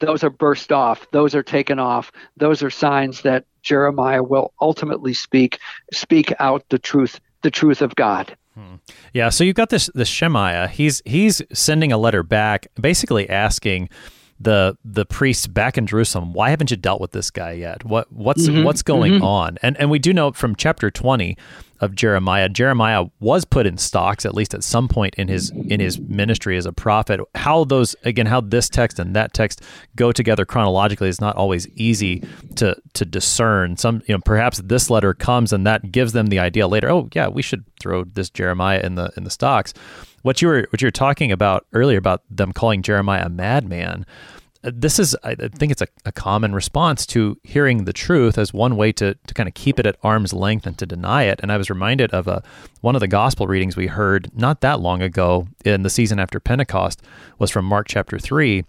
those are burst off those are taken off those are signs that jeremiah will ultimately speak speak out the truth the truth of god hmm. yeah so you've got this this shemaiah he's he's sending a letter back basically asking the the priests back in Jerusalem, why haven't you dealt with this guy yet? What what's mm-hmm, what's going mm-hmm. on? And and we do know from chapter 20 of Jeremiah. Jeremiah was put in stocks at least at some point in his in his ministry as a prophet. How those again, how this text and that text go together chronologically is not always easy to to discern. Some you know perhaps this letter comes and that gives them the idea later. Oh yeah, we should throw this Jeremiah in the in the stocks. What you were what you were talking about earlier about them calling Jeremiah a madman Uh, this is, I think it's a, a, common response to hearing the truth as one way to, to kind of keep it at arm's length and to deny it. And I was reminded of a, one of the gospel readings we heard not that long ago in the season after Pentecost was from Mark chapter 3,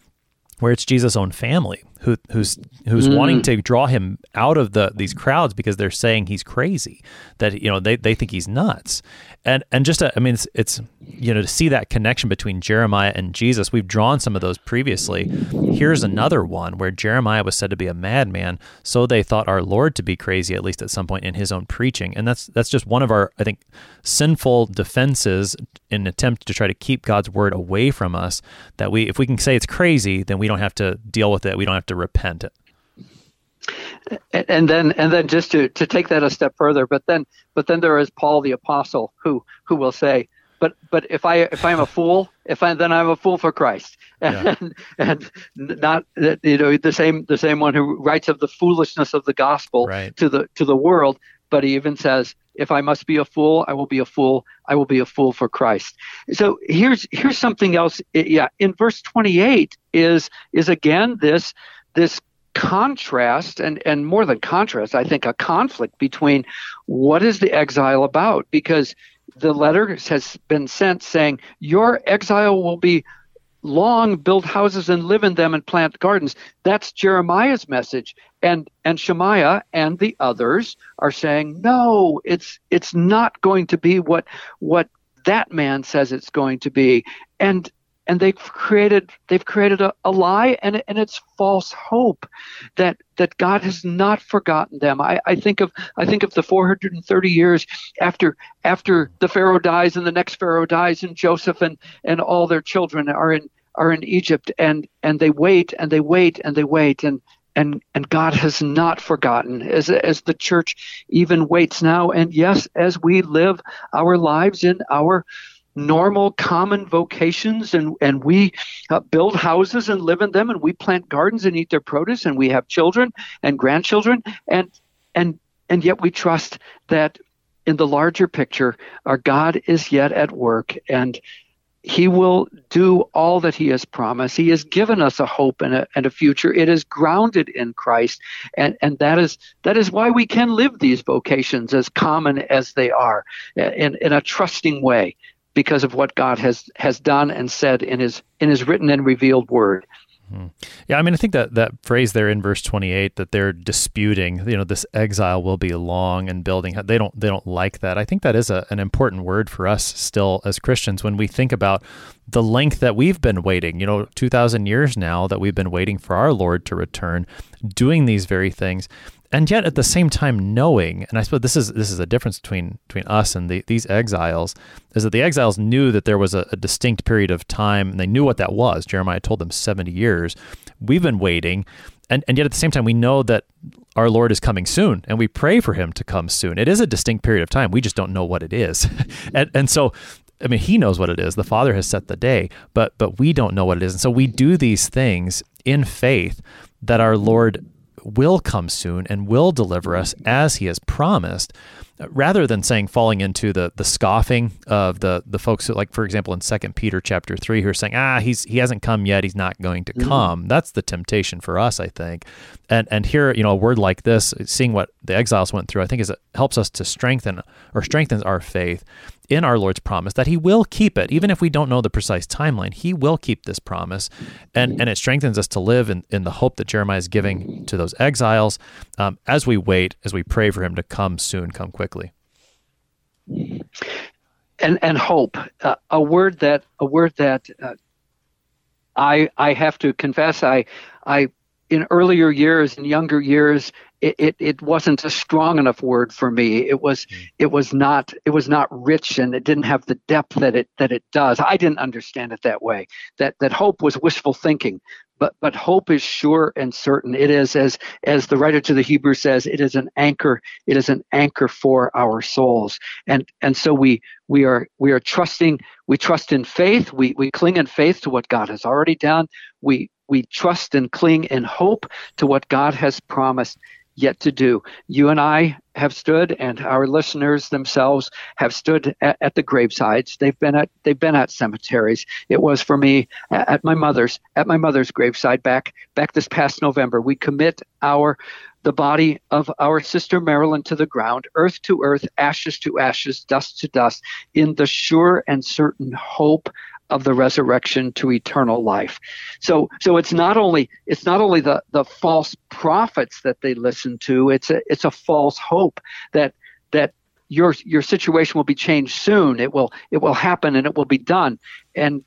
where it's Jesus' own family who, who's who's mm. wanting to draw him out of the these crowds because they're saying he's crazy, that you know they, they think he's nuts, and and just I mean it's, it's you know to see that connection between Jeremiah and Jesus. We've drawn some of those previously. Here's another one where Jeremiah was said to be a madman, so they thought our Lord to be crazy at least at some point in his own preaching, and that's that's just one of our I think sinful defenses in an attempt to try to keep God's word away from us. That we if we can say it's crazy, then we don't have to deal with it. We don't have to repent. And then, and then, just to, to take that a step further, but then, but then there is Paul the apostle who who will say, but but if I if I'm a fool, if I then I'm a fool for Christ, yeah. and and not you know the same the same one who writes of the foolishness of the gospel right. to the to the world, but he even says, if I must be a fool, I will be a fool. I will be a fool for Christ. So here's here's something else. Yeah, in verse 28 is is again this this contrast and and more than contrast i think a conflict between what is the exile about? Because the letter has been sent saying your exile will be long build houses and live in them and plant gardens. That's jeremiah's message. And and shemaiah and the others are saying no it's it's not going to be what what that man says it's going to be. And and they've created they've created a, a lie and, and it's false hope that that God has not forgotten them. I, I think of I think of the 430 years after after the Pharaoh dies and the next Pharaoh dies and Joseph and, and all their children are in are in Egypt and and they wait and they wait and they wait and and and God has not forgotten as as the church even waits now and yes as we live our lives in our normal, common vocations, and, and we uh, build houses and live in them, and we plant gardens and eat their produce, and we have children and grandchildren, and and and yet we trust that in the larger picture, our God is yet at work, and he will do all that he has promised. He has given us a hope and a, and a future. It is grounded in Christ, and, and that is that is why we can live these vocations as common as they are, in, in a trusting way, because of what God has has done and said in his in his written and revealed word. Hmm. Yeah, I mean, I think that that phrase there in verse 28 that they're disputing, you know, this exile will be long and building. They don't they don't like that. I think that is a, an important word for us still as Christians when we think about the length that we've been waiting. You know, 2,000 years now that we've been waiting for our Lord to return, doing these very things and yet at the same time knowing and i suppose this is this is a difference between between us and the, these exiles is that the exiles knew that there was a, a, distinct period of time and they knew what that was. Jeremiah told them 70 years. We've been waiting and, and yet at the same time we know that our lord is coming soon and we pray for him to come soon. It is a distinct period of time. We just don't know what it is. And, and so I mean, he knows what it is. The Father has set the day, but but we don't know what it is, and so we do these things in faith that our Lord will come soon and will deliver us as he has promised rather than saying falling into the the scoffing of the the folks who like for example in second peter chapter 3 who are saying ah he's he hasn't come yet. He's not going to mm-hmm. come. That's the temptation for us i think. And and here you know a word like this seeing what the exiles went through i think is it helps us to strengthen or strengthens our faith in our Lord's promise that He will keep it, even if we don't know the precise timeline. He will keep this promise, and and it strengthens us to live in, in the hope that Jeremiah is giving to those exiles um, as we wait, as we pray for Him to come soon, come quickly. And and hope, uh, a word that a word that uh, I I have to confess I I in earlier years, in younger years, it, it, it, wasn't a strong enough word for me. It was hmm. it was not it was not rich and it didn't have the depth that it that it does. I didn't understand it that way. That that hope was wishful thinking. But but hope is sure and certain. It is as as the writer to the Hebrews says, it is an anchor. It is an anchor for our souls. And and so we we are we are trusting we trust in faith. We we cling in faith to what God has already done. We we trust and cling in hope to what God has promised yet to do. You and I have stood, and our listeners themselves have stood at, at, the gravesides. They've been at they've been at cemeteries. It was for me at my mother's at my mother's graveside back back this past November. We commit our the body of our sister Marilyn to the ground, earth to earth, ashes to ashes, dust to dust, in the sure and certain hope of the resurrection to eternal life. So so it's not only it's not only the the false prophets that they listen to, it's a it's a false hope that that your your situation will be changed soon. It will it will happen and it will be done. And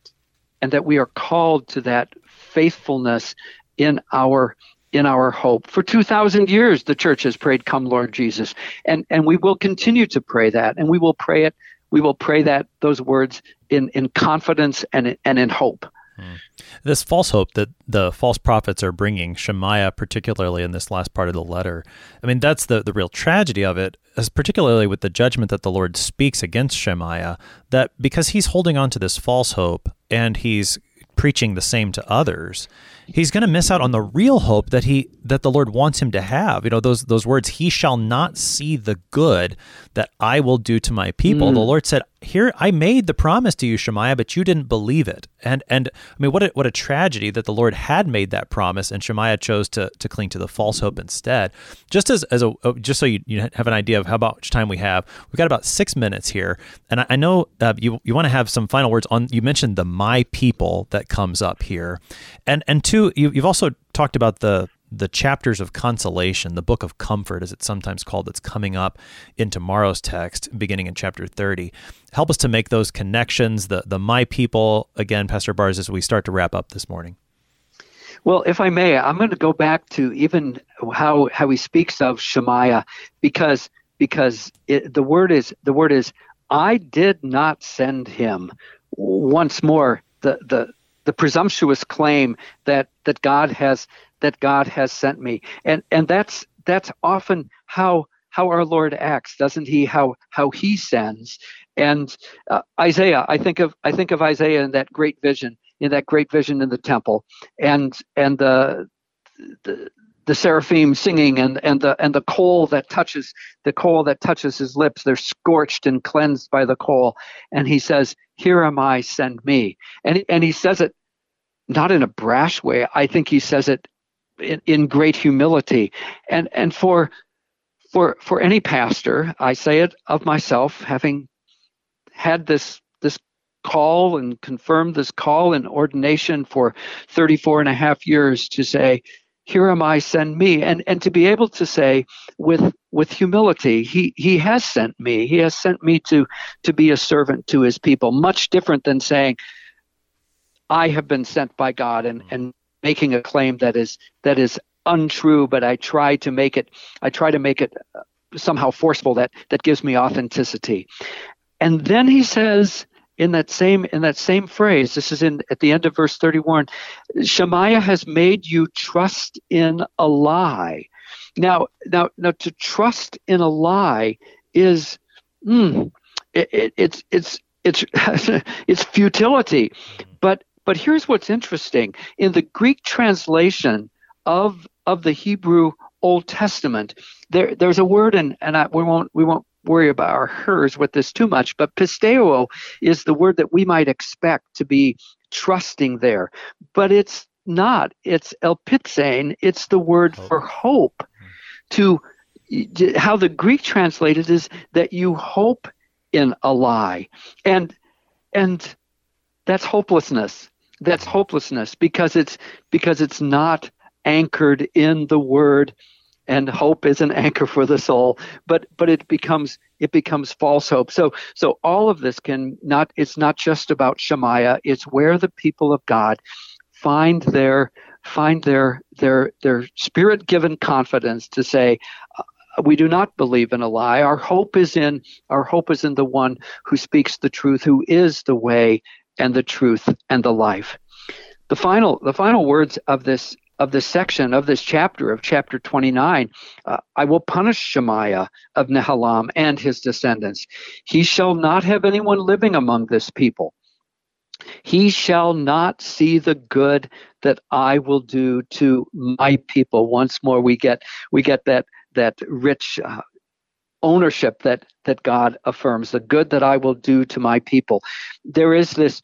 and that we are called to that faithfulness in our in our hope. For 2,000 years, the church has prayed, Come, Lord Jesus. And, and we will continue to pray that. And we will pray it we will pray that those words in, in confidence and, and in hope. Hmm. This false hope that the false prophets are bringing, Shemaiah particularly in this last part of the letter, I mean, that's the, the real tragedy of it, as particularly with the judgment that the Lord speaks against Shemaiah, that because he's holding on to this false hope and he's preaching the same to others, he's going to miss out on the real hope that he that the Lord wants him to have. You know, those those words, he shall not see the good that I will do to my people. Mm. The Lord said, "Here I made the promise to you, Shemaiah, but you didn't believe it." And and I mean, what a, what a tragedy that the Lord had made that promise and Shemaiah chose to to cling to the false hope instead. Just as as a just so you, you have an idea of how much time we have, we've got about six minutes here, and I, I know uh, you you want to have some final words on. You mentioned the my people that comes up here, and and two, you, you've also talked about the the chapters of consolation, the book of comfort, as it's sometimes called, that's coming up in tomorrow's text, beginning in chapter 30. Help us to make those connections, the, the my people, again, Pastor Bars, as we start to wrap up this morning. Well, if I may, I'm going to go back to even how, how he speaks of Shemaiah, because because it, the word is the word is I did not send him. Once more, the the the presumptuous claim that that God has that God has sent me. And and that's that's often how how our Lord acts, doesn't he? How how he sends. And uh, Isaiah, I think of I think of Isaiah in that great vision, in that great vision in the temple, and and the the, the seraphim singing and, and the and the coal that touches the coal that touches his lips they're scorched and cleansed by the coal. And he says here am i send me. And and he says it not in a brash way. I think he says it in, in great humility. And and for for for any pastor i say it of myself having had this this call and confirmed this call in ordination for 34 and a half years to say here am i send me. And and to be able to say with with humility he he has sent me. He has sent me to to be a servant to his people much different than saying i have been sent by god and and making a claim that is that is untrue but i try to make it i try to make it somehow forceful that that gives me authenticity. And then he says in that same in that same phrase this is in at the end of verse 31 shemaiah has made you trust in a lie. Now now now to trust in a lie is mm, it, it, it's it's it's it's futility. But but here's what's interesting. In the greek translation of of the hebrew old testament there there's a word and and I, we won't we won't worry about our hers with this too much, but pisteo is the word that we might expect to be trusting there. But it's not. It's elpitzein. It's the word hope. for hope. To how the Greek translated is that you hope in a lie. And and that's hopelessness. That's hopelessness because it's because it's not anchored in the word and hope is an anchor for the soul but but it becomes it becomes false hope. So so all of this can not it's not just about shemaiah. It's where the people of god find their find their their their spirit given confidence to say uh, we do not believe in a lie. Our hope is in our hope is in the one who speaks the truth who is the way and the truth and the life. The final the final words of this of this section of this chapter of chapter 29 uh, i will punish shemaiah of nehelam and his descendants. He shall not have anyone living among this people. He shall not see the good that i will do to my people. Once more we get we get that that rich uh, ownership that that god affirms the good that i will do to my people. There is this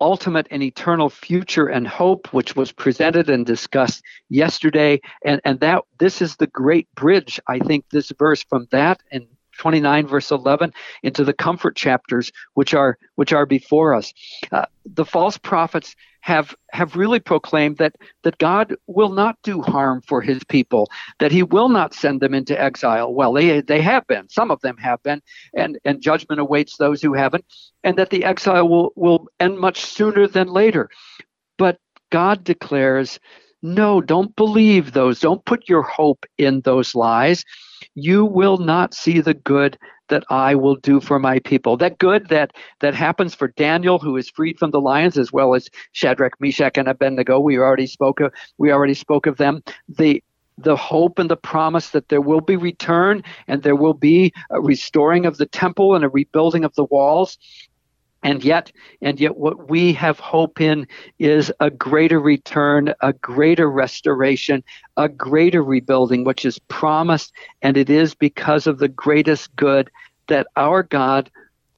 ultimate and eternal future and hope, which was presented and discussed yesterday. And, and that this is the great bridge, I think, this verse from that and 29 verse 11 into the comfort chapters which are which are before us. Uh, the false prophets have have really proclaimed that that God will not do harm for his people that he will not send them into exile. Well they they have been. Some of them have been and and judgment awaits those who haven't and that the exile will will end much sooner than later. But God declares no don't believe those. Don't put your hope in those lies you will not see the good that I will do for my people. That good that that happens for Daniel, who is freed from the lions, as well as Shadrach, Meshach, and Abednego. We already spoke of we already spoke of them. The the hope and the promise that there will be return and there will be a restoring of the temple and a rebuilding of the walls and yet and yet what we have hope in is a greater return a greater restoration a greater rebuilding which is promised and it is because of the greatest good that our god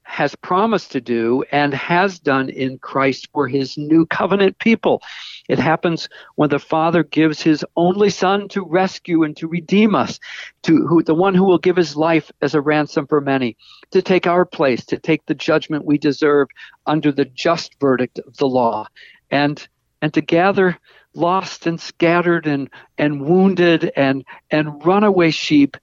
has promised to do and has done in Christ for his new covenant people. It happens when the Father gives his only Son to rescue and to redeem us, to who the one who will give his life as a ransom for many, to take our place, to take the judgment we deserve under the just verdict of the law, and and to gather lost and scattered and and wounded and and runaway sheep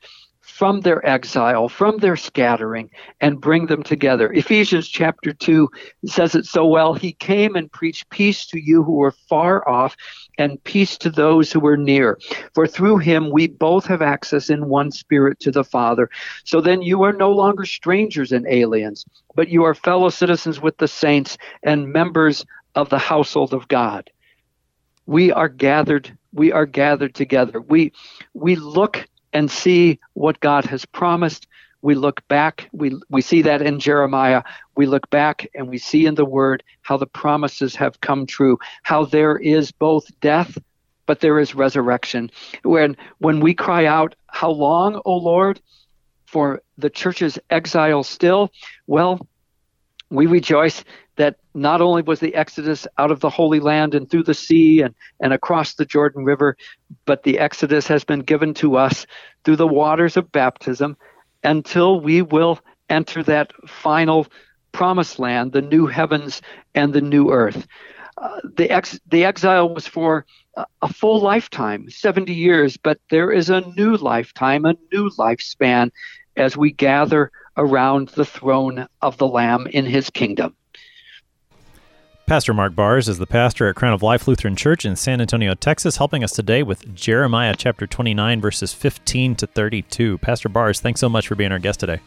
from their exile, from their scattering, and bring them together. Ephesians chapter 2 says it so well. He came and preached peace to you who were far off and peace to those who were near. For through him we both have access in one spirit to the Father. So then you are no longer strangers and aliens, but you are fellow citizens with the saints and members of the household of God. We are gathered we are gathered together. We we look and see what God has promised. we look back, we, we see that in Jeremiah. We look back and we see in the Word how the promises have come true, how there is both death, but there is resurrection. When, when we cry out, How long, O Lord, for the church's exile still? Well, we rejoice that not only was the exodus out of the Holy Land and through the sea and, and across the Jordan River, but the exodus has been given to us through the waters of baptism until we will enter that final promised land, the new heavens and the new earth. Uh, the, ex- the exile was for a full lifetime, 70 years, but there is a new lifetime, a new lifespan as we gather around the throne of the Lamb in his kingdom. Pastor Mark Bars is the pastor at Crown of Life Lutheran Church in San Antonio, Texas, helping us today with Jeremiah chapter 29, verses 15 to 32. Pastor Bars, thanks so much for being our guest today.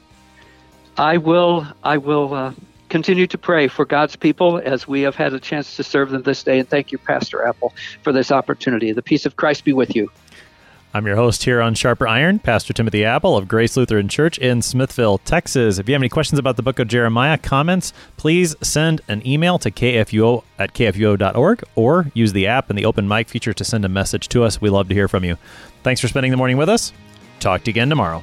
I will, I will uh, continue to pray for God's people as we have had a chance to serve them this day. And thank you, Pastor Appel, for this opportunity. The peace of Christ be with you. I'm your host here on Sharper Iron, Pastor Timothy Appel of Grace Lutheran Church in Smithville, Texas. If you have any questions about the book of Jeremiah, comments, please send an email to kfuo at kfuo.org or use the app and the open mic feature to send a message to us. We love to hear from you. Thanks for spending the morning with us. Talk to you again tomorrow.